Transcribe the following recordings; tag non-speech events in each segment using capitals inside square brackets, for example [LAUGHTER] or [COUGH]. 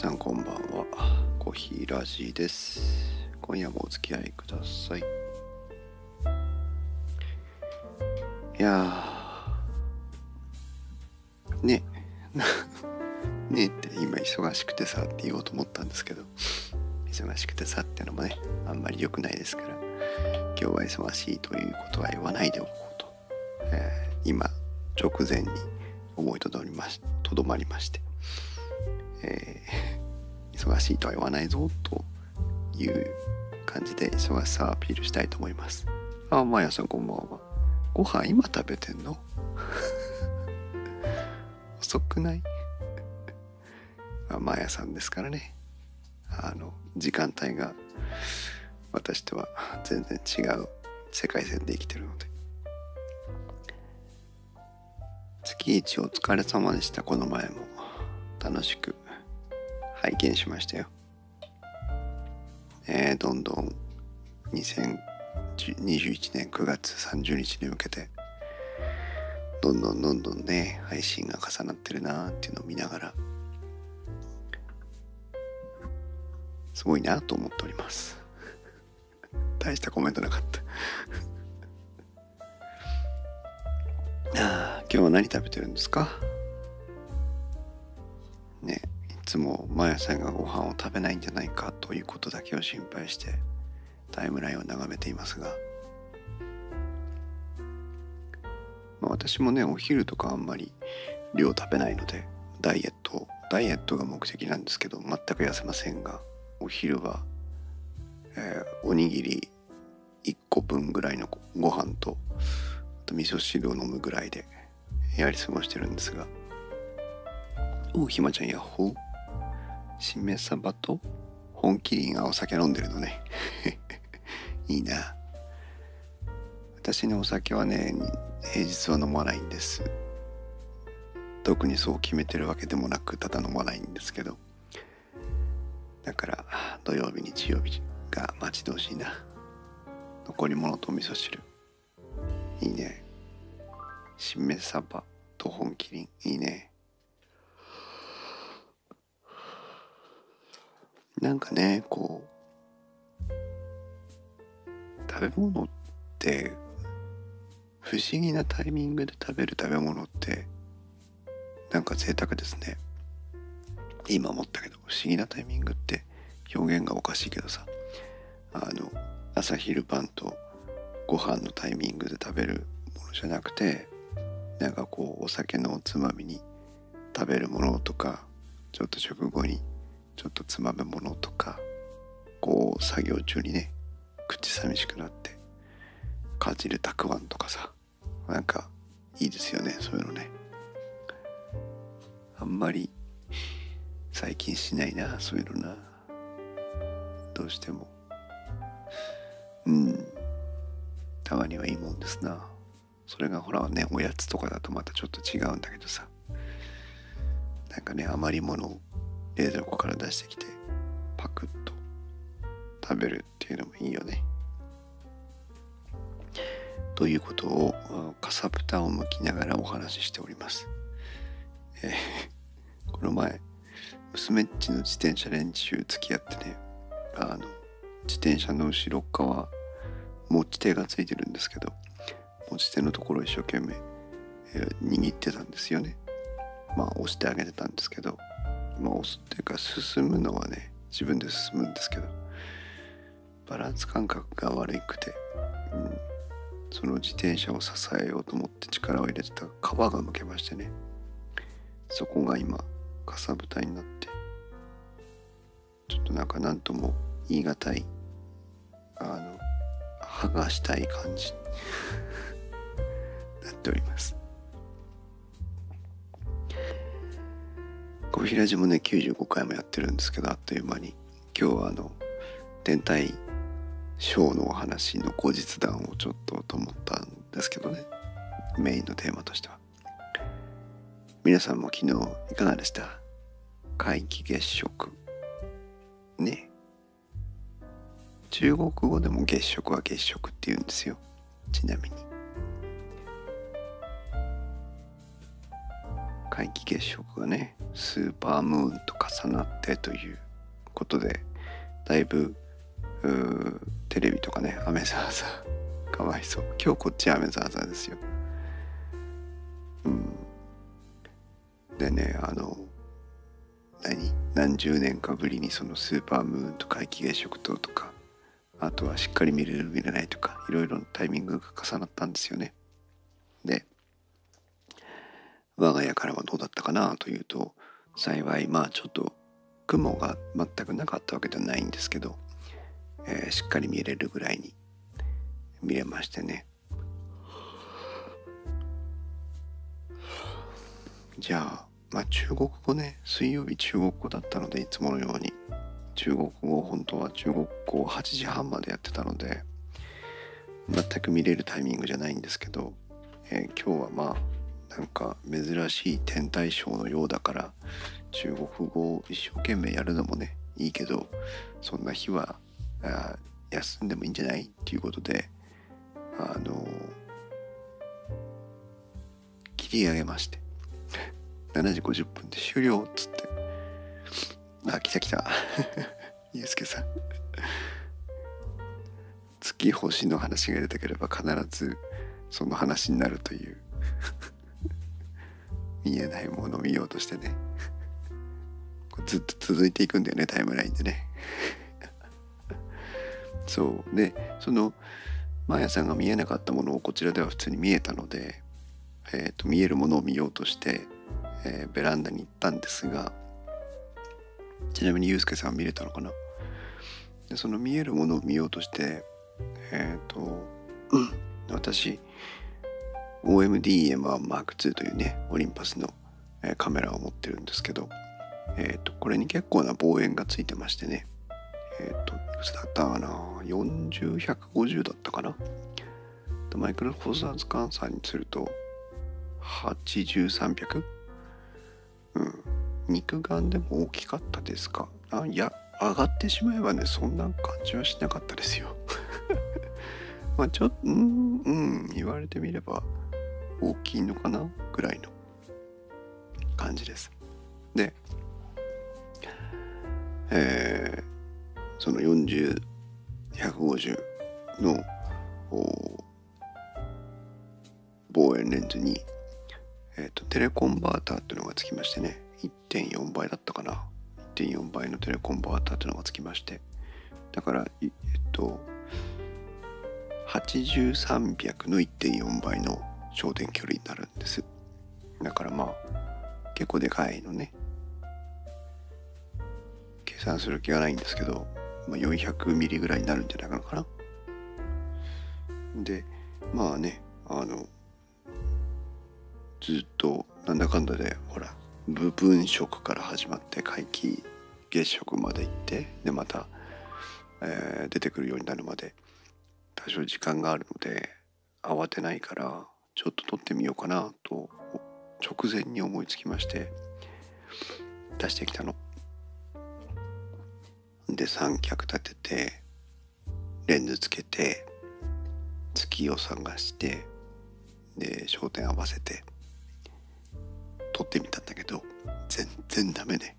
さんこんばんは。コーヒーラジーです。今夜もお付き合いください。いやー。ね。[LAUGHS] ねって今忙しくてさって言おうと思ったんですけど。忙しくてさってのもねあんまり良くないですから。今日は忙しいということは言わないでおこうと、えー今直前に思いとどましとどまりまして、えー忙しいとは言わないぞという感じで忙しさをアピールしたいと思います。あまやさんこんばんは。ご飯今食べてんの？[LAUGHS] 遅くない？ま [LAUGHS] あマーヤさんですからね。あの時間帯が私とは全然違う世界線で生きてるので。月一お疲れ様でした。この前も楽しく拝見しましたよ。えー、どんどん2021年9月30日に向けてどんどんどんどんね配信が重なってるなーっていうのを見ながらすごいなと思っております。[LAUGHS] 大したコメントなかった。[LAUGHS] あ今日は何食べてるんですか？つもマヤさんがご飯を食べないんじゃないかということだけを心配してタイムラインを眺めていますが、まあ、私もねお昼とかあんまり量食べないのでダイエットダイエットが目的なんですけど全く痩せませんがお昼は、えーおにぎり1個分ぐらいのご飯とあと味噌汁を飲むぐらいでやり過ごしてるんですがおひまちゃんやっほー？しめ鯖と本麒麟がお酒飲んでるのね。[LAUGHS] いいな。私のお酒はね平日は飲まないんです。特にそう決めてるわけでもなくただ飲まないんですけど。だから土曜日日曜日が待ち遠しいな。残り物と味噌汁。いいね。しめ鯖と本麒麟いいね。なんかねこう食べ物って不思議なタイミングで食べる食べ物ってなんか贅沢ですね。今思ったけど不思議なタイミングって表現がおかしいけどさ。あの朝昼晩とご飯のタイミングで食べるものじゃなくてなんかこうお酒のおつまみに食べるものとかちょっと食後にちょっとつまむものとかこう作業中にね口寂しくなってかじるたくあんとかさなんかいいですよねそういうのね。あんまり最近しないなそういうのな。どうしても。うん。たまにはいいもんですな。それがほらねおやつとかだとまたちょっと違うんだけどさ。なんかね余り物を冷蔵庫から出してきてパクッと食べるっていうのもいいよね。ということをかさぶたを向きながらお話ししております、えー [LAUGHS] この前娘っちの自転車練習付き合ってねあの自転車の後ろ側持ち手がついてるんですけど持ち手のところを一生懸命、えー握ってたんですよね。まあ押してあげてたんですけどまあ押すっていうか進むのはね自分で進むんですけどバランス感覚が悪くて、うん、その自転車を支えようと思って力を入れてた皮がむけましてねそこが今かさぶたになってちょっとなんか何とも言い難いあの剥がしたい感じなっております。コーヒラジもね95回もやってるんですけどあっという間に。今日はあの天体ショーのお話の後日談をちょっとと思ったんですけどね。メインのテーマとしては。皆さんも昨日いかがでした？皆既月食。ね。中国語でも月食は月食って言うんですよ。ちなみに。皆既月食がねスーパームーンと重なってということでだいぶテレビとかね雨ざわざかわいそう。今日こっち雨ざわざですよ。うん。でねあの何？何十年かぶりにそのスーパームーンと皆既月食ととかあとはしっかり見れる見れないとかいろいろタイミングが重なったんですよね。で我が家からはどうだったかなというと幸いまあちょっと雲が全くなかったわけではないんですけど、えー、しっかり見れるぐらいに見れましてね。じゃあまあ中国語ね水曜日中国語だったのでいつものように。中国語本当は中国語8時半までやってたので全く見れるタイミングじゃないんですけど、えー、今日はまあなんか珍しい天体ショーのようだから中国語を一生懸命やるのもねいいけどそんな日は休んでもいいんじゃないっていうことであの切り上げまして7時50分で終了っつって。あ来た来た。ゆうすけさん。月星の話が出たければ必ずその話になるという。見えないものを見ようとしてね。[LAUGHS] ずっと続いていくんだよねタイムラインでね。[LAUGHS] そうでそのマーヤさんが見えなかったものをこちらでは普通に見えたので、えーと、見えるものを見ようとして、えー、ベランダに行ったんですがちなみにユうスケさんは見れたのかな？でその見えるものを見ようとしてえっ、ー、と、うん、私 OMDM1M2 というねオリンパスの、カメラを持ってるんですけど、えっ、ー、とこれに結構な望遠がついてましてねえっ、といくつだったかな40150だったかな。マイクロフォーサーズ換算にすると80300うん。肉眼でも大きかったですか？あいや上がってしまえばねそんな感じはしなかったですよ。[LAUGHS] まあちょっとうんうん言われてみれば大きいのかなぐらいの感じです。でえー、その40150の望遠レンズに、えーと、テレコンバーターっていうのがつきましてね1.4倍だったかな。1.4倍のテレコンバーターっていうのがつきまして。だからえっと8300の1.4倍の焦点距離になるんです。だからまあ結構でかいのね。計算する気がないんですけど、まあ、400ミリぐらいになるんじゃないかな。でまあねあのずっとなんだかんだでほら部分色から始まって皆既月食まで行ってでまた、えー、出てくるようになるまで多少時間があるので慌てないからちょっと撮ってみようかなと直前に思いつきまして出してきたの。で三脚立ててレンズつけて月を探してで焦点合わせて撮ってみたんだけど全然ダメね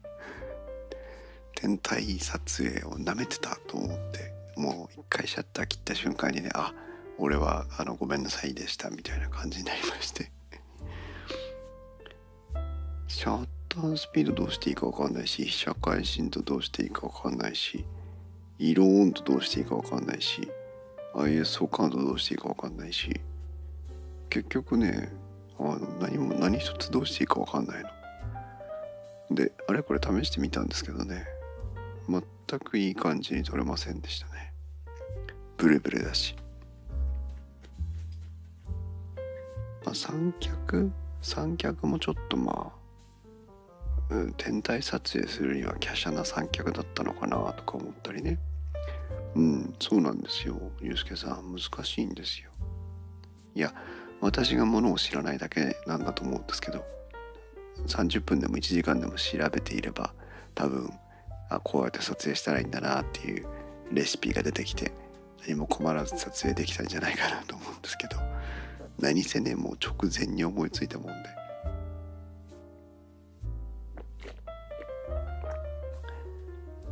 天体撮影をなめてたと思ってもう一回シャッター切った瞬間にねあっ俺はあのごめんなさいでしたみたいな感じになりまして。シャッタースピードどうしていいか分かんないし被写界深度どうしていいか分かんないし色温度どうしていいか分かんないし ISO 感度どうしていいか分かんないし結局ねあの何も何一つどうしていいか分かんないの。であれこれ試してみたんですけどね全くいい感じに撮れませんでしたね。ブレブレだし。まあ三脚？三脚もちょっとまあ、うん、天体撮影するには華奢な三脚だったのかなとか思ったりね。うんそうなんですよ。ゆうすけさん難しいんですよ。いや私がものを知らないだけなんだと思うんですけど30分でも1時間でも調べていれば多分あこうやって撮影したらいいんだなっていうレシピが出てきて何も困らず撮影できたんじゃないかなと思うんですけど。何せねもう直前に思いついたもんで。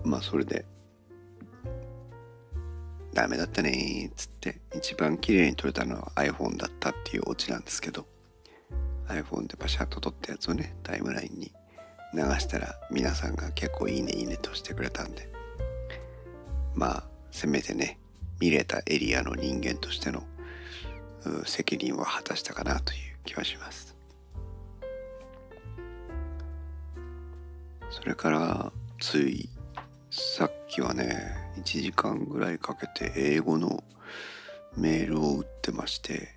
まあそれでダメだったねっつって一番綺麗に撮れたのは iPhone だったっていうオチなんですけど iPhone でパシャッと撮ったやつをねタイムラインに流したら皆さんが結構いいねいいねとしてくれたんで。まあせめてね見れたエリアの人間としての責任を果たしたかなという気はします。それからついさっきはね1時間ぐらいかけて英語のメールを打ってまして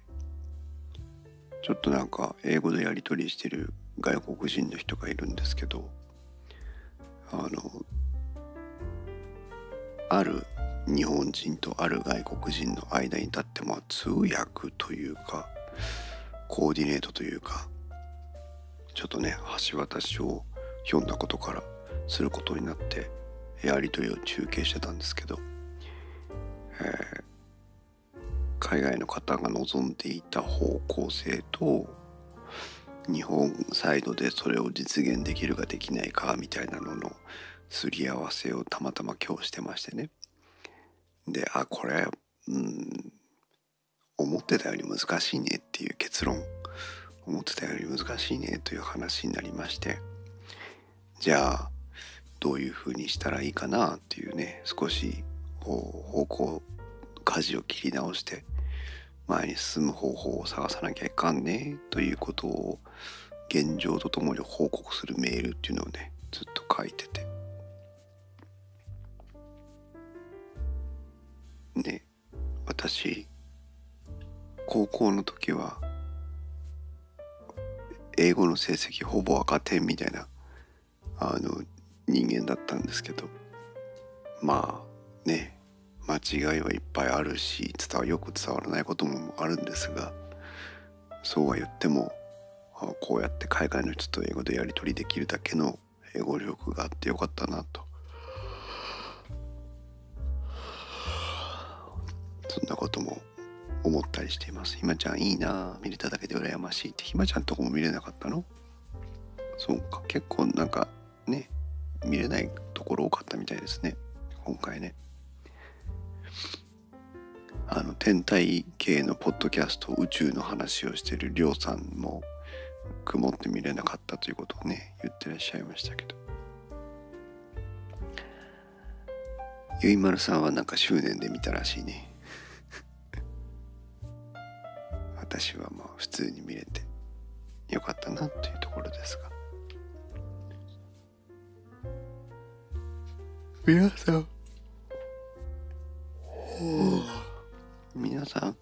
ちょっとなんか英語でやり取りしてる外国人の人がいるんですけどあのある日本人とある外国人の間に立ってまあ通訳というかコーディネートというかちょっとね橋渡しをひょんなことからすることになってやり取りを中継してたんですけど、えー、海外の方が望んでいた方向性と日本サイドでそれを実現できるかできないかみたいなののすり合わせをたまたま今日してましてね。であこれうん思ってたより難しいねっていう結論。思ってたより難しいねという話になりまして。じゃあどういうふうにしたらいいかなっていうね少し方向舵を切り直して前に進む方法を探さなきゃいかんねということを現状とともに報告するメールっていうのをねずっと書いてて。ね私高校の時は英語の成績ほぼ赤点みたいなあの人間だったんですけどまあね間違いはいっぱいあるし伝わよく伝わらないこともあるんですがそうは言ってもこうやって海外の人と英語でやり取りできるだけの英語力があってよかったなと。そんなことも思ったりしています。ひまちゃんいいな見れただけで羨ましいって。ひまちゃんとこも見れなかったの？そうか。結構なんかね見れないところ多かったみたいですね。今回ね。あの天体系のポッドキャスト宇宙の話をしてるりょうさんも曇って見れなかったということをね言ってらっしゃいましたけど。ゆいまるさんはなんか執念で見たらしいね。私はまあ普通に見れてよかったなというところですが。皆さん。皆さん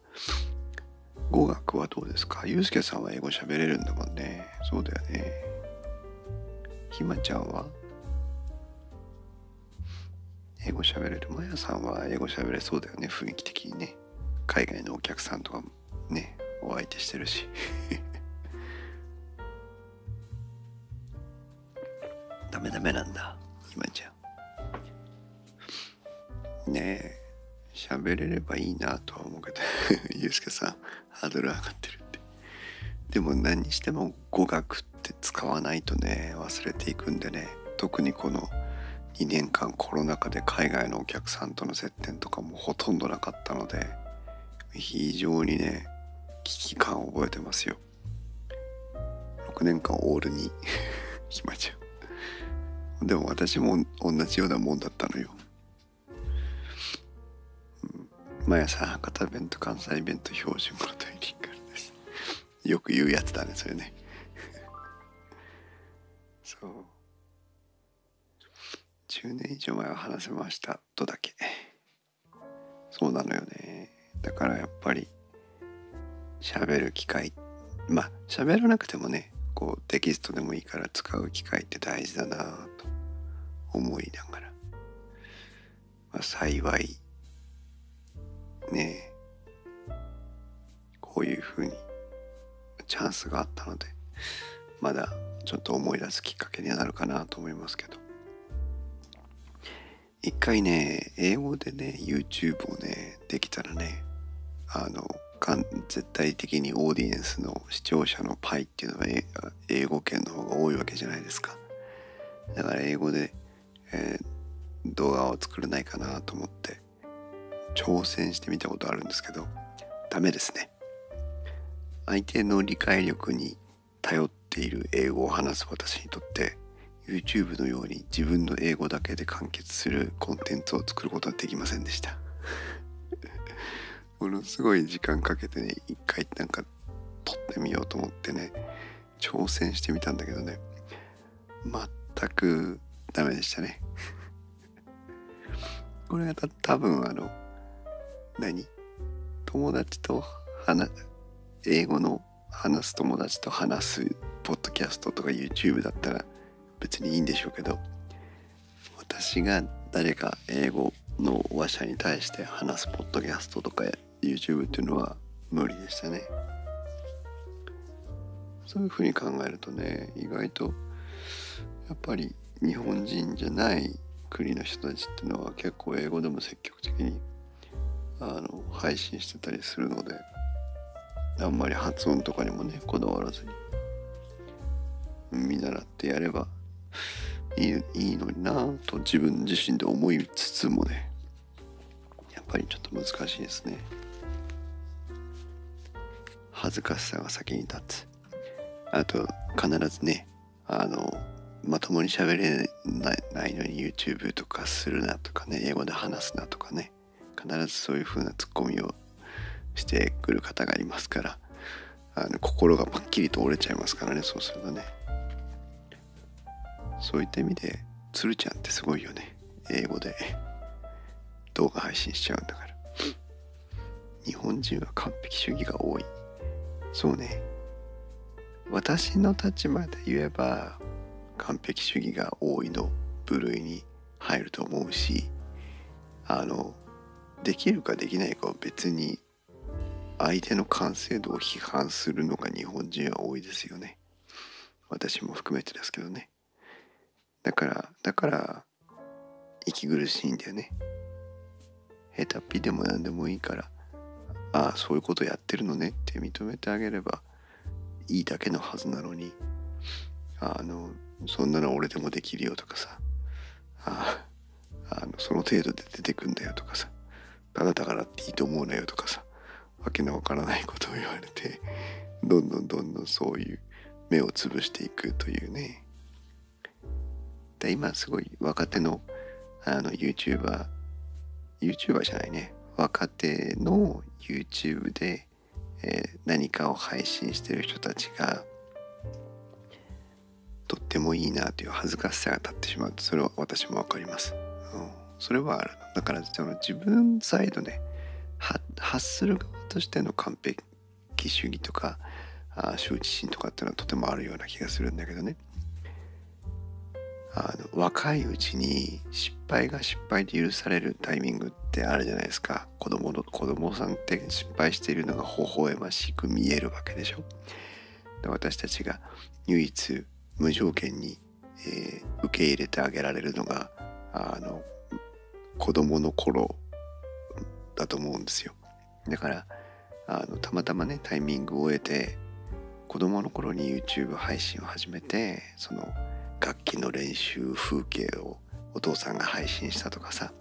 語学はどうですか？ゆうすけさんは英語喋れるんだもんね。そうだよね。ひまちゃんは？英語喋れる。まやさんは英語喋れそうだよね。雰囲気的にね。海外のお客さんとかもね。お相手してるし。[LAUGHS] ダメダメなんだひまちゃん。ねえ喋れればいいなとは思うけどゆうすけさんハードル上がってるって。でも何にしても語学って使わないとね忘れていくんでね。特にこの2年間コロナ禍で海外のお客さんとの接点とかもほとんどなかったので非常にね危機感を覚えてますよ。6年間オールに暇ちゃうでも私も同じようなもんだったのよ。毎朝博多弁と関西弁と標準語のトイリンガルです。よく言うやつだねそれね。[LAUGHS] そう。10年以上前は話せました。とだけ。そうなのよね。だからやっぱり喋る機会。まあ喋らなくてもねこうテキストでもいいから使う機会って大事だなと思いながら、まあ、幸いねこういうふうにチャンスがあったのでまだちょっと思い出すきっかけにはなるかなと思いますけど。一回ね英語でね YouTube をねできたらねあの絶対的にオーディエンスの視聴者のパイっていうのは英語圏の方が多いわけじゃないですか。だから英語で、え動画を作れないかなと思って挑戦してみたことあるんですけどダメですね。相手の理解力に頼っている英語を話す私にとって YouTube のように自分の英語だけで完結するコンテンツを作ることはできませんでした。ものすごい時間かけてね一回なんか撮ってみようと思ってね挑戦してみたんだけどね全くダメでしたね。[LAUGHS] これがた多分あの何？友達と話英語の話す友達と話すポッドキャストとか YouTube だったら別にいいんでしょうけど私が誰か英語の話者に対して話すポッドキャストとか YouTube っていうのは無理でしたね。そういうふうに考えるとね意外とやっぱり日本人じゃない国の人たちっていうのは結構英語でも積極的にあの配信してたりするのであんまり発音とかにもねこだわらずに見習ってやればいいいいのになと自分自身で思いつつもねやっぱりちょっと難しいですね。恥ずかしさが先に立つ。あと必ずねあのまともに喋れないのに YouTube とかするなとかね英語で話すなとかね必ずそういう風なツッコミをしてくる方がいますからあの心がパッキリと折れちゃいますからねそうするとね。そういった意味でつるちゃんってすごいよね。英語で。動画配信しちゃうんだから。日本人は完璧主義が多い。そうね。私の立場で言えば完璧主義が多いの部類に入ると思うしあのできるかできないかは別に相手の完成度を批判するのが日本人は多いですよね。私も含めてですけどね。だからだから息苦しいんだよね。下手っぴでも何でもいいからああそういうことやってるのねって認めてあげればいいだけのはずなのに。あのそんなの俺でもできるよとかさ。ああのその程度で出てくんだよとかさ。ただだからっていいと思うなよとかさ。わけのわからないことを言われてどんどんどんどんそういう目を潰していくというね。で今すごい若手のあの YouTuber YouTuber じゃないね。若手の YouTube で、えー、何かを配信してる人たちがとってもいいなという恥ずかしさが立ってしまう。それは私も分かります、うん、それはある。だからその自分サイドね発する側としての完璧主義とかあ羞恥心とかっていうのはとてもあるような気がするんだけどね。あの若いうちに失敗が失敗で許されるタイミングってあるじゃないですか。子供の子供さんって失敗しているのが微笑ましく見えるわけでしょ。で私たちが唯一無条件に、えー、受け入れてあげられるのがあの子供の頃だと思うんですよ。だからあのたまたまねタイミングを終えて子供の頃に YouTube 配信を始めてその楽器の練習風景をお父さんが配信したとかさ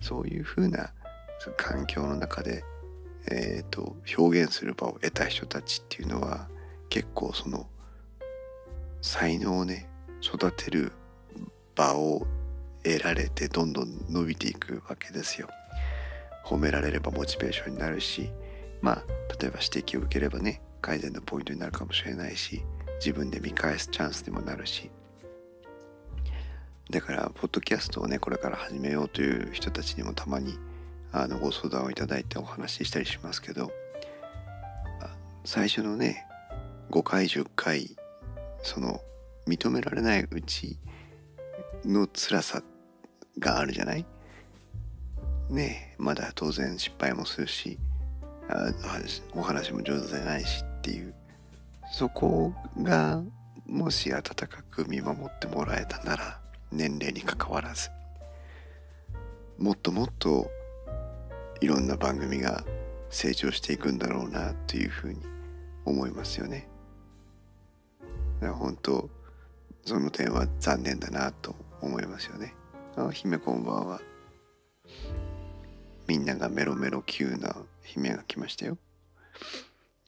そういう風な環境の中で、えーと、表現する場を得た人たちっていうのは結構その才能をね育てる場を得られてどんどん伸びていくわけですよ。褒められればモチベーションになるしまあ例えば指摘を受ければね改善のポイントになるかもしれないし自分で見返すチャンスにもなるしだからポッドキャストをねこれから始めようという人たちにもたまにあのご相談をいただいてお話ししたりしますけど最初のね5回10回その認められないうちの辛さがあるじゃない？ねまだ当然失敗もするしあお話も上手じゃないしっていう。そこがもし温かく見守ってもらえたなら年齢にかかわらずもっともっといろんな番組が成長していくんだろうなというふうに思いますよね。だから本当その点は残念だなと思いますよね。あ姫こんばんはみんながメロメロ級な姫が来ましたよ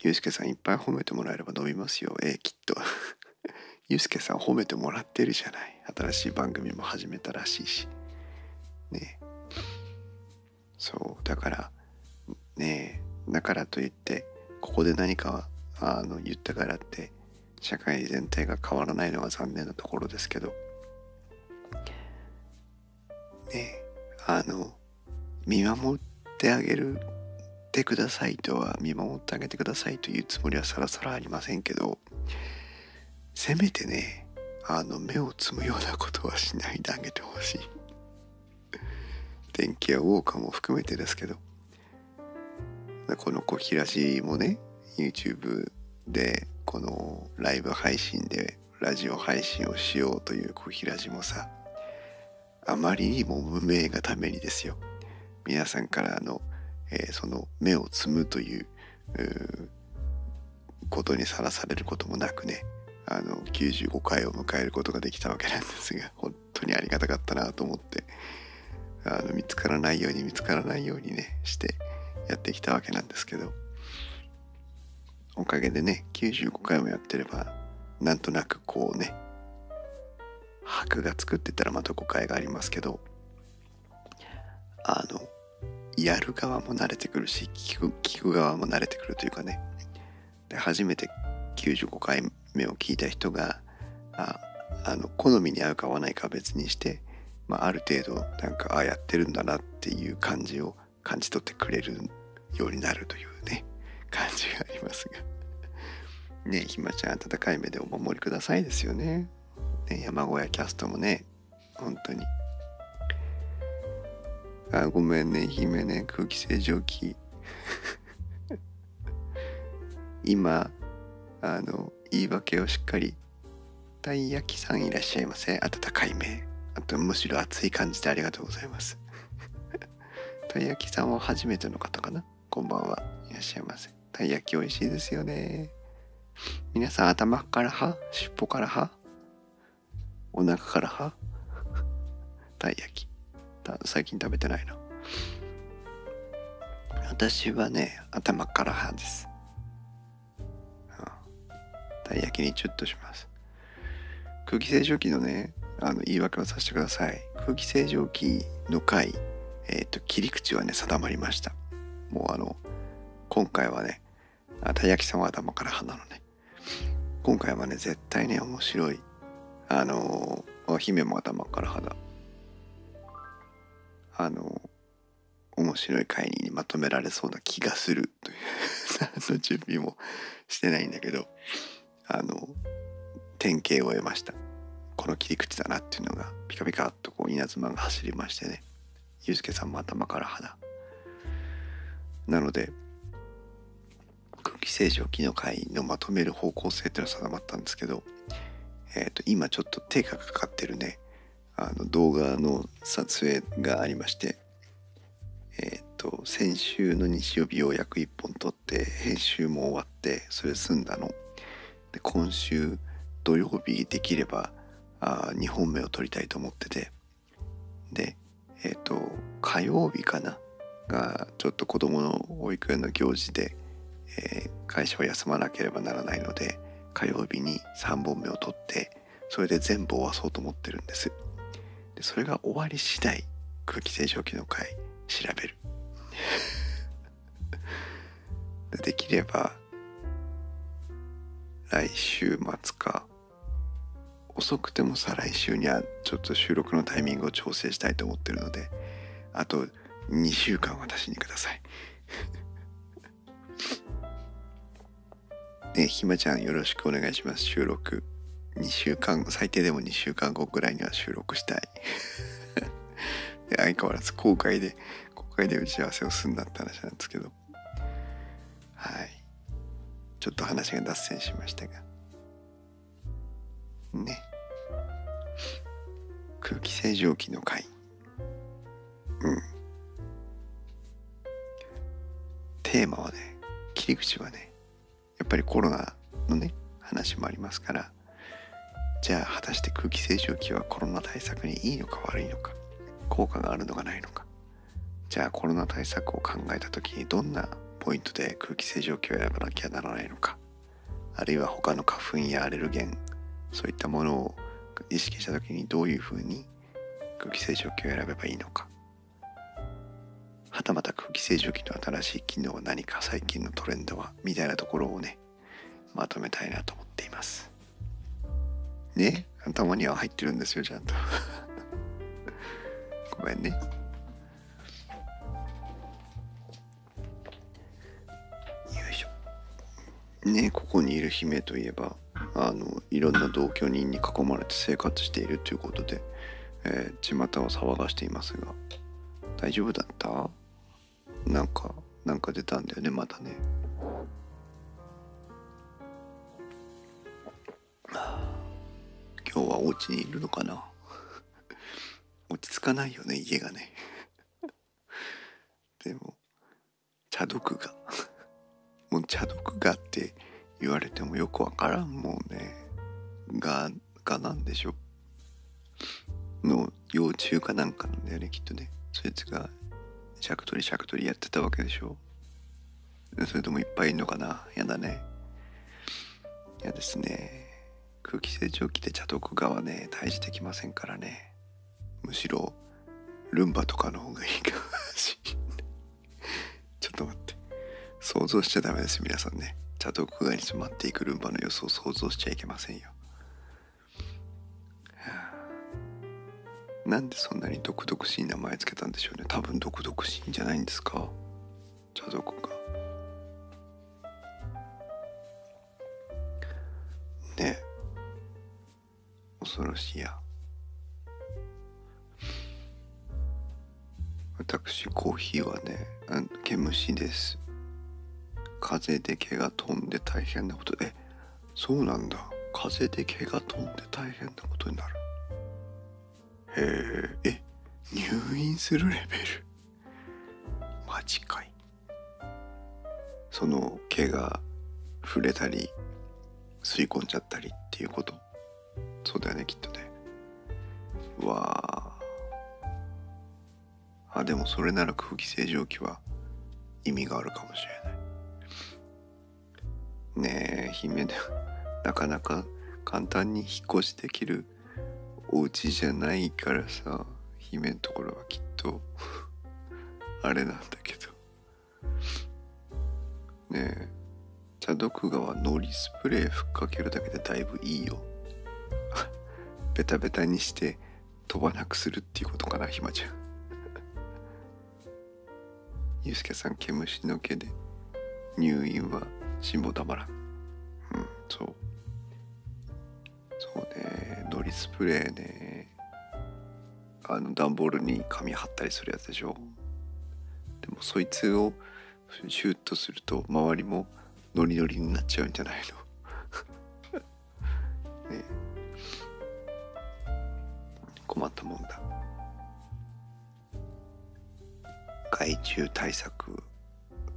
ゆうすけさんいっぱい褒めてもらえれば伸びますよええきっとゆうすけさん褒めてもらってるじゃない。新しい番組も始めたらしいし。ね。そう。だからねだからといってここで何かあの言ったからって社会全体が変わらないのは残念なところですけど。ねあの見守ってあげるってくださいとは見守ってあげてくださいというつもりはさらさらありませんけど。せめてねあの目をつむようなことはしないであげてほしい。電気やウォーカーも含めてですけど。この小平寺もね YouTube でこのライブ配信でラジオ配信をしようという小平寺もさあまりにも無名がためにですよ。皆さんからの、えー、その目を摘むということにさらされることもなくねあの95回を迎えることができたわけなんですが [LAUGHS] 本当にありがたかったなと思ってあの見つからないように見つからないようにねしてやってきたわけなんですけどおかげでね95回もやってればなんとなくこうね箔が作ってたらまた誤解がありますけどあのやる側も慣れてくるし聞く聞く側も慣れてくるというかね。で初めて95回目を聞いた人がああの好みに合うか合わないかは別にして、まあ、ある程度なんかあやってるんだなっていう感じを感じ取ってくれるようになるというね [LAUGHS] 感じがありますが。[LAUGHS] ねひまちゃん温かい目でお守りくださいですよね。ね山小屋キャストもね本当に。あごめんね姫ね空気清浄機。[LAUGHS] 今あの言い訳をしっかりたい焼きさんいらっしゃいませ。温かい目。あとむしろ熱い感じでありがとうございます。[LAUGHS] たい焼きさんは初めての方かな？こんばんは。いらっしゃいませ。たい焼き美味しいですよね。皆さん頭から歯尻尾から歯お腹から歯 [LAUGHS] たい焼き。最近食べてないな私はね頭から歯です。たい焼きにチュッとします。空気清浄機のねあの言い訳をさせてください。空気清浄機の回えっ、ー、と切り口はね定まりました。もうあの今回はねたい焼きさんは頭から歯なのね。今回はね絶対ね面白いあの姫も頭から歯だあの面白い回にまとめられそうな気がするという [LAUGHS] 準備もしてないんだけど。あの典型を得ました。この切り口だなっていうのがピカピカっとこう稲妻が走りましてね。ユうスケさんも頭から肌なので空気清浄機の回のまとめる方向性っていうのは定まったんですけど、えー、と今ちょっと手がかかってるねあの動画の撮影がありましてえっ、ー、と先週の日曜日ようやく1本撮って編集も終わってそれ済んだの。で今週土曜日できればあ2本目を撮りたいと思ってて。でえっ、ー、と火曜日かな？がちょっと子供の保育園の行事で、えー、会社は休まなければならないので火曜日に3本目を撮ってそれで全部終わそうと思ってるんです。でそれが終わり次第空気清浄機の回調べる。[LAUGHS] でできれば来週末か。遅くても再来週にはちょっと収録のタイミングを調整したいと思ってるのであと2週間私にください。[LAUGHS] ねひまちゃんよろしくお願いします。収録2週間最低でも2週間後ぐらいには収録したい。[LAUGHS] 相変わらず公開で公開で打ち合わせをするんだって話なんですけど。はい。ちょっと話が脱線しましたが。ね。空気清浄機の回。うん。テーマはね切り口はねやっぱりコロナのね話もありますから。じゃあ果たして空気清浄機はコロナ対策にいいのか悪いのか。効果があるのかないのか。じゃあコロナ対策を考えた時にどんなポイントで空気清浄機を選ばなきゃならないのかあるいは他の花粉やアレルゲンそういったものを意識した時にどういうふうに空気清浄機を選べばいいのか。はたまた空気清浄機の新しい機能は何か最近のトレンドはみたいなところをねまとめたいなと思っています。ね？頭には入ってるんですよちゃんと。[LAUGHS] ごめんね。ねここにいる姫といえばあのいろんな同居人に囲まれて生活しているということで、えー、巷を騒がしていますが大丈夫だった？なんかなんか出たんだよねまたね。今日はお家にいるのかな？[LAUGHS] 落ち着かないよね家がね。[LAUGHS] でも茶毒が。もう茶毒がって言われてもよくわからんもんね。ががなんでしょの幼虫かなんかなんだよねきっとね。そいつが尺取り尺取りやってたわけでしょ。それともいっぱいいんのかな。やだね。嫌ですね。空気清浄機で茶毒画はね退治できませんからね。むしろルンバとかの方がいいかもしれない。[LAUGHS] ちょっと待って。想像しちゃダメです皆さんね。茶毒画に詰まっていくルンバの様子を想像しちゃいけませんよ。なんでそんなに毒々しい名前つけたんでしょうね。多分毒々しいんじゃないんですか？茶族が。ね。恐ろしいや。私コーヒーはね毛虫です。風で毛が飛んで大変なこと。えそうなんだ。風で毛が飛んで大変なことになる。へえ。え入院するレベル？マジかい。その毛が触れたり吸い込んじゃったりっていうこと？そうだよねきっとね。うわあでもそれなら空気清浄機は意味があるかもしれない。ねえ姫でなかなか簡単に引っ越しできるお家じゃないからさ姫のところはきっとあれなんだけど。ねえ茶毒画はノリスプレーふっかけるだけでだいぶいいよ。[LAUGHS] ベタベタにして飛ばなくするっていうことかなひまちゃん。ゆうすけさん毛虫の毛で入院は辛抱たまらんうんそうそうねノリスプレーねあの段ボールに紙貼ったりするやつでしょでもそいつをシュッとすると周りもノリノリになっちゃうんじゃないのね困ったもんだ害虫対策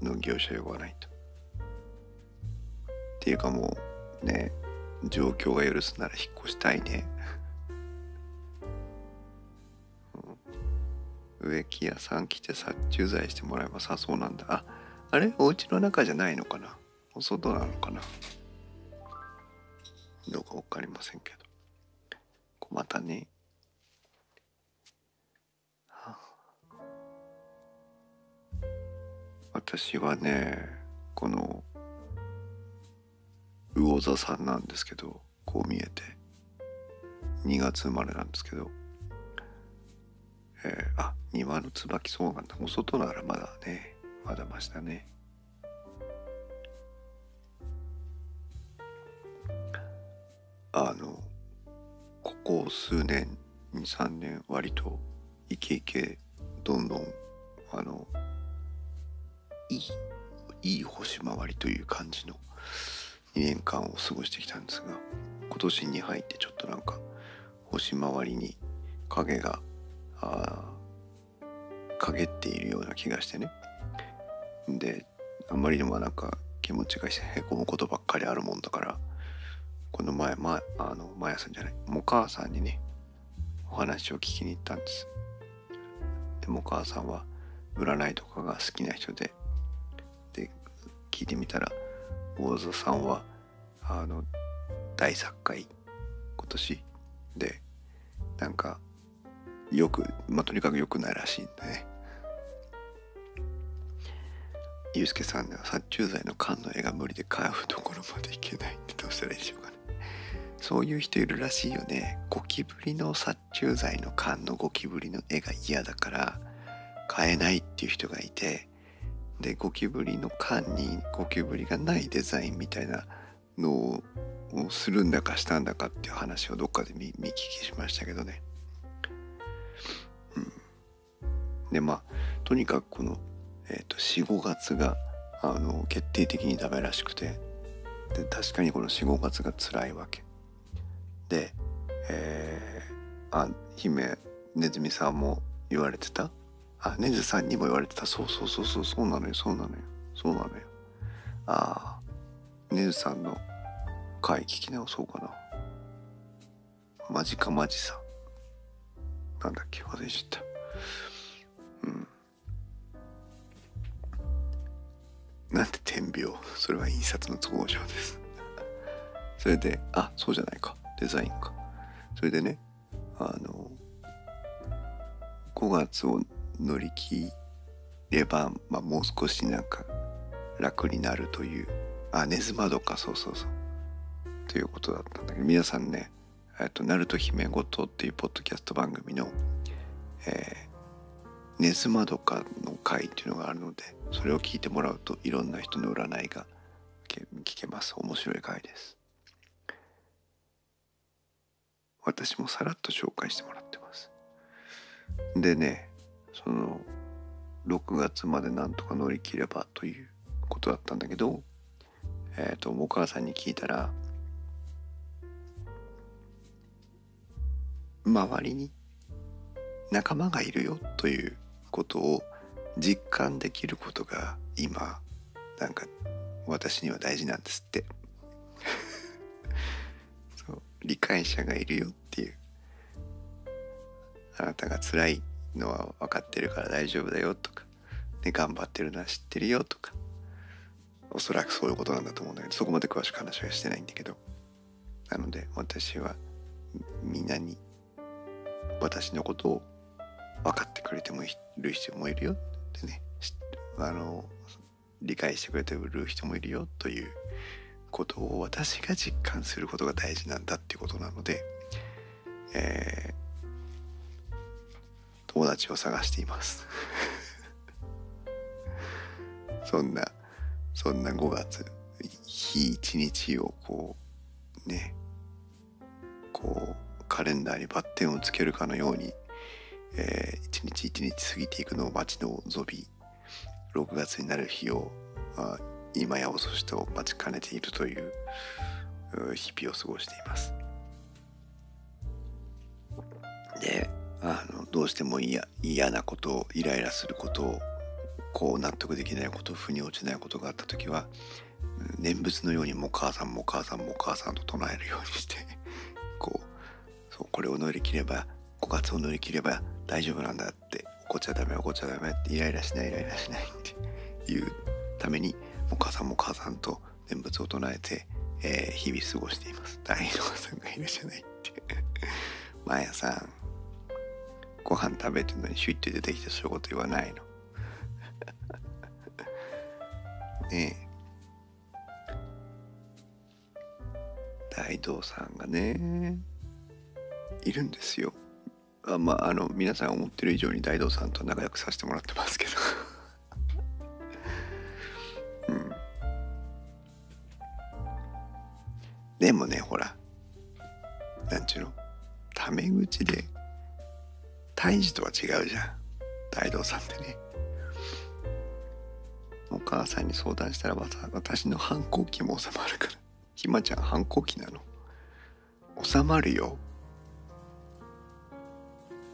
の業者呼ばないとっていうかもうね状況が許すなら引っ越したいね、うん、植木屋さん来て殺虫剤してもらえばさそうなんだ。ああれ？お家の中じゃないのかな？お外なのかな？どうか分かりませんけど。またね。私はねこの魚座さんなんですけどこう見えて。2月生まれなんですけど。えー、あ庭の椿そうなんだ。お外ならまだねまだましだね。あのここ数年23年割とイケイケどんどんあのいいいい星回りという感じの2年間を過ごしてきたんですが今年に入ってちょっとなんか星回りに影があ陰っているような気がしてね。であんまりにもなんか気持ちがへこむことばっかりあるもんだからこの前、ま、あのマヤさんじゃないお母さんにねお話を聞きに行ったんです。でもお母さんは占いとかが好きな人でで聞いてみたら大津さんはあの大作家今年でなんかよくまあとにかく良くないらしいんでね。ゆうすけさんでは殺虫剤の缶の絵が無理で買うところまでいけないってどうしたらいいでしょうかね。そういう人いるらしいよね。ゴキブリの殺虫剤の缶のゴキブリの絵が嫌だから買えないっていう人がいてでゴキブリの缶にゴキブリがないデザインみたいなのをするんだかしたんだかっていう話をどっかで見聞きしましたけどね。うん、でまあとにかくこの、えーと、45月があの決定的にダメらしくてで確かにこの45月が辛いわけ。で、えー、あ姫ねずみさんも言われてたあねずさんにも言われてた。そうそうそうそうそうなのよ。そうなのよ。そうなのよ。ああねずさんの回聞き直そうかな。マジかマジさ。なんだっけ忘れちゃった。うん。なんて点描。それは印刷の都合上です。[LAUGHS] それであそうじゃないか。デザインか。それでねあの5月を乗り切れば、まあ、もう少しなんか楽になるという。あネズマドか。そうそうそう。ということだったんだけど皆さんね「えっと、ナルト姫ごと」っていうポッドキャスト番組の、えー、ネズマドカの回っていうのがあるのでそれを聞いてもらうといろんな人の占いが聞けます。面白い回です。私もさらっと紹介してもらってます。でねその6月までなんとか乗り切ればということだったんだけどえっ、ー、とお母さんに聞いたら周りに仲間がいるよということを実感できることが今なんか私には大事なんですって。[LAUGHS] そう理解者がいるよっていうあなたが辛いのは分かってるから大丈夫だよとか、ね、頑張ってるのは知ってるよとか。おそらくそういうことなんだと思うんだけどそこまで詳しく話はしてないんだけど。なので私はみんなに私のことを分かってくれてもいる人もいるよ。ってねあの理解してくれてる人もいるよということを私が実感することが大事なんだっていうことなので、えー、友達を探しています [LAUGHS] そんなそんな5月日一日をこうねこうカレンダーにバッテンをつけるかのように、えー、一日一日過ぎていくのを待ち望み6月になる日を、まあ、今や遅しと待ちかねているという日々を過ごしています。であのどうしても嫌なことをイライラすることをこう納得できないこと腑に落ちないことがあった時は念仏のようにも母さんも母さんも母さんと唱えるようにして [LAUGHS] こうそうこれを乗り切れば5月を乗り切れば大丈夫なんだって怒っちゃダメ怒っちゃダメってイライラしないイライラしないっていうためにお母さんも母さんと念仏を唱えて、えー、日々過ごしています。大さんがいるじゃないって。[LAUGHS] マヤさんご飯食べてるのにシュッて出てきてそういうこと言わないの。[LAUGHS] ねえ。大道さんがねいるんですよ。あまああの皆さん思ってる以上に大道さんと仲良くさせてもらってますけど。[LAUGHS] うん。でもねほらなんちゅうの？タメ口で胎児とは違うじゃん。大道さんってね。お母さんに相談したら私の反抗期も収まるから。ひまちゃん反抗期なの。収まるよ。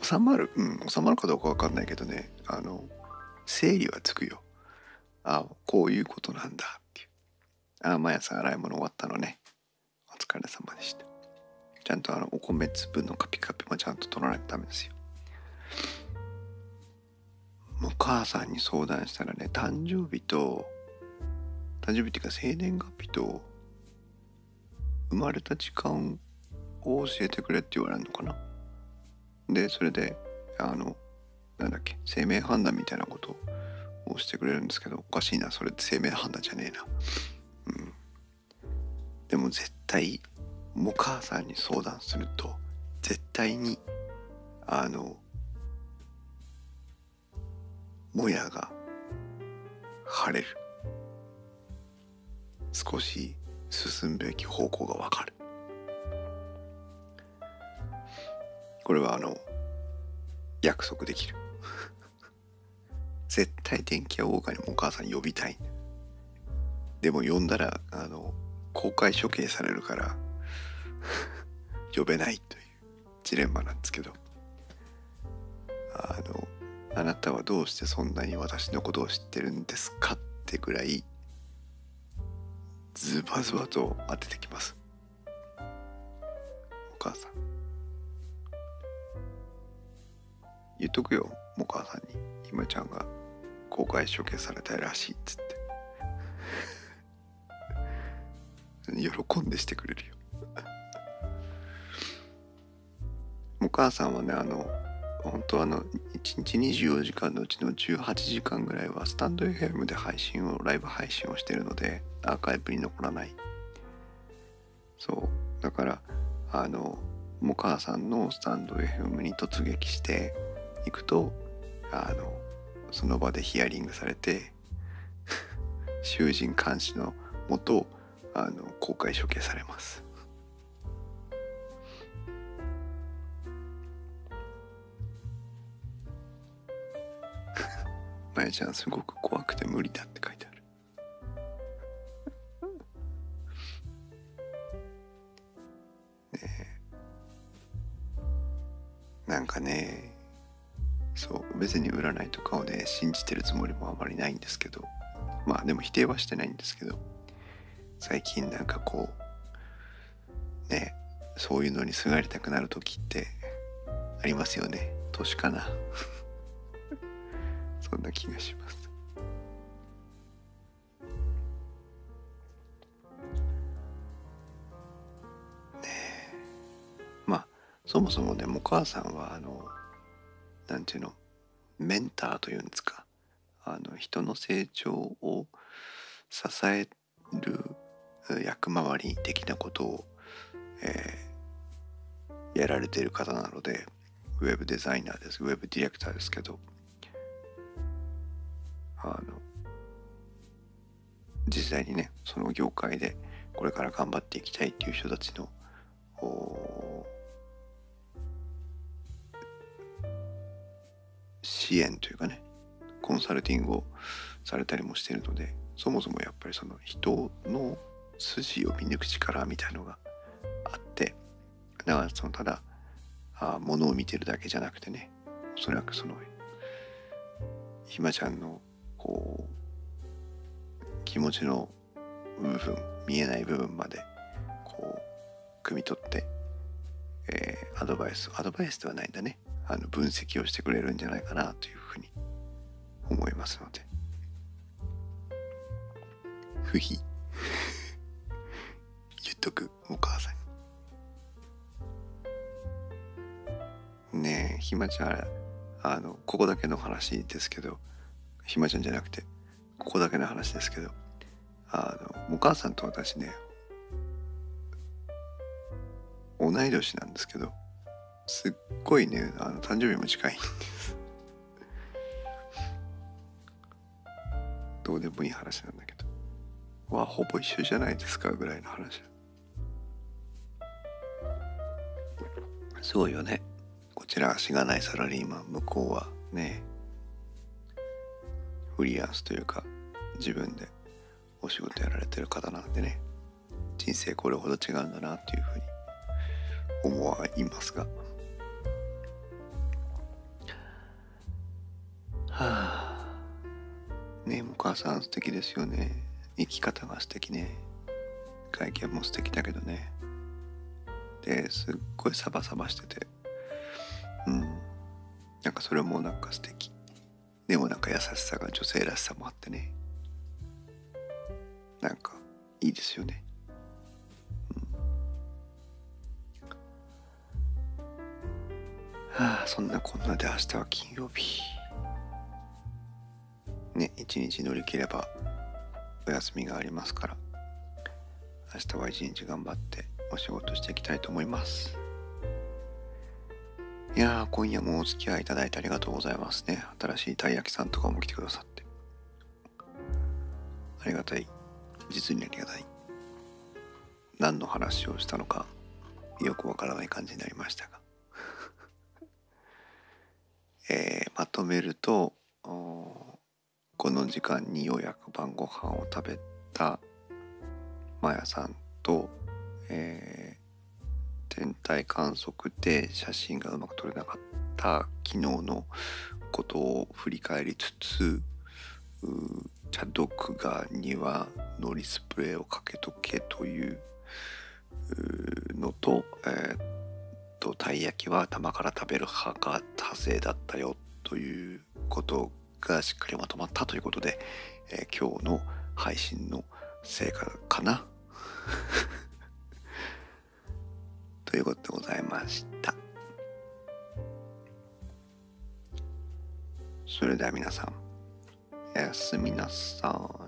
収まる？うん収まるかどうか分かんないけどね。あの整理はつくよ。あこういうことなんだっていう。あ毎朝洗い物終わったのね。お疲れ様でした。ちゃんとあのお米粒のカピカピもちゃんと取らないとダメですよ。もう母さんに相談したらね誕生日と誕生日っていうか生年月日と生まれた時間を教えてくれって言われるのかな。でそれであのなんだっけ生命判断みたいなことをしてくれるんですけどおかしいなそれって生命判断じゃねえな。うん。でも絶対もう母さんに相談すると絶対にあのもやが晴れる。少し進むべき方向がわかる。これはあの約束できる。[LAUGHS] 絶対電気屋ウォーカーにもお母さん呼びたい。でも呼んだらあの公開処刑されるから [LAUGHS] 呼べないというジレンマなんですけど。あのあなたはどうしてそんなに私のことを知ってるんですかってぐらいズバズバと当ててきます。お母さん。言っとくよお母さんに。ひまちゃんが公開処刑されたいらしいっつって。喜んでしてくれるよ。お母さんはねあの本当あの1日24時間のうちの18時間ぐらいはスタンド FM で配信をライブ配信をしてるのでアーカイブに残らない。そう。だからあのお母さんのスタンド FM に突撃していくとあのその場でヒアリングされて [LAUGHS] 囚人監視のもとあの公開処刑されます。まやちゃん。すごく怖くて無理だって書いてある。[LAUGHS] ねえ。なんかねそう別に占いとかをね信じてるつもりもあまりないんですけど。まあでも否定はしてないんですけど。最近なんかこうねそういうのにすがりたくなる時ってありますよね。年かなそんな気がします。ねえ。まあそもそもねお母さんはあのなんていうの？メンターというんですか。あの人の成長を支える役回り的なことを、えー、やられている方なのでウェブデザイナーです。ウェブディレクターですけど。あの実際にねその業界でこれから頑張っていきたいっていう人たちの支援というかねコンサルティングをされたりもしてるのでそもそもやっぱりその人の筋を見抜く力みたいのがあってだからそのただあものを見てるだけじゃなくてねおそらくそのひまちゃんのこう気持ちの部分見えない部分までこう汲み取って、えー、アドバイスアドバイスではないんだね。あの分析をしてくれるんじゃないかなというふうに思いますので。不比。[LAUGHS] 言っとくお母さんに。ねえひまちゃんあのここだけの話ですけどひまちゃんじゃなくてここだけの話ですけどあのお母さんと私ね同い年なんですけどすっごいねあの誕生日も近い。んですどうでもいい話なんだけど。わほぼ一緒じゃないですかぐらいの話。そうよね。こちらしがないサラリーマン向こうはねフリーランスというか自分でお仕事やられてる方なんでね人生これほど違うんだなっていうふうに思はいますが。はあ。ねえお母さん素敵ですよね。生き方が素敵ね。外見も素敵だけどね。ですっごいサバサバしてて。うん。なんかそれもなんか素敵でもなんか優しさが女性らしさもあってね。なんかいいですよね、うん、はあそんなこんなで明日は金曜日。ね一日乗り切ればお休みがありますから明日は一日頑張ってお仕事していきたいと思います。いやー今夜もお付き合いいただいてありがとうございますね。新しいたい焼きさんとかも来てくださって。ありがたい。実にありがたい。何の話をしたのかよくわからない感じになりましたが。[LAUGHS] えー、まとめるとこの時間にようやく晩ご飯を食べたマヤさんと、えー、天体観測で写真がうまく撮れなかった昨日のことを振り返りつつチャドクガにはノリスプレーをかけとけというのと,、えー、とたい焼きは頭から食べる派が多勢だったよということがしっかりまとまったということで、えー、今日の配信の成果かな？ということでございました。それでは皆さんおやすみなさい。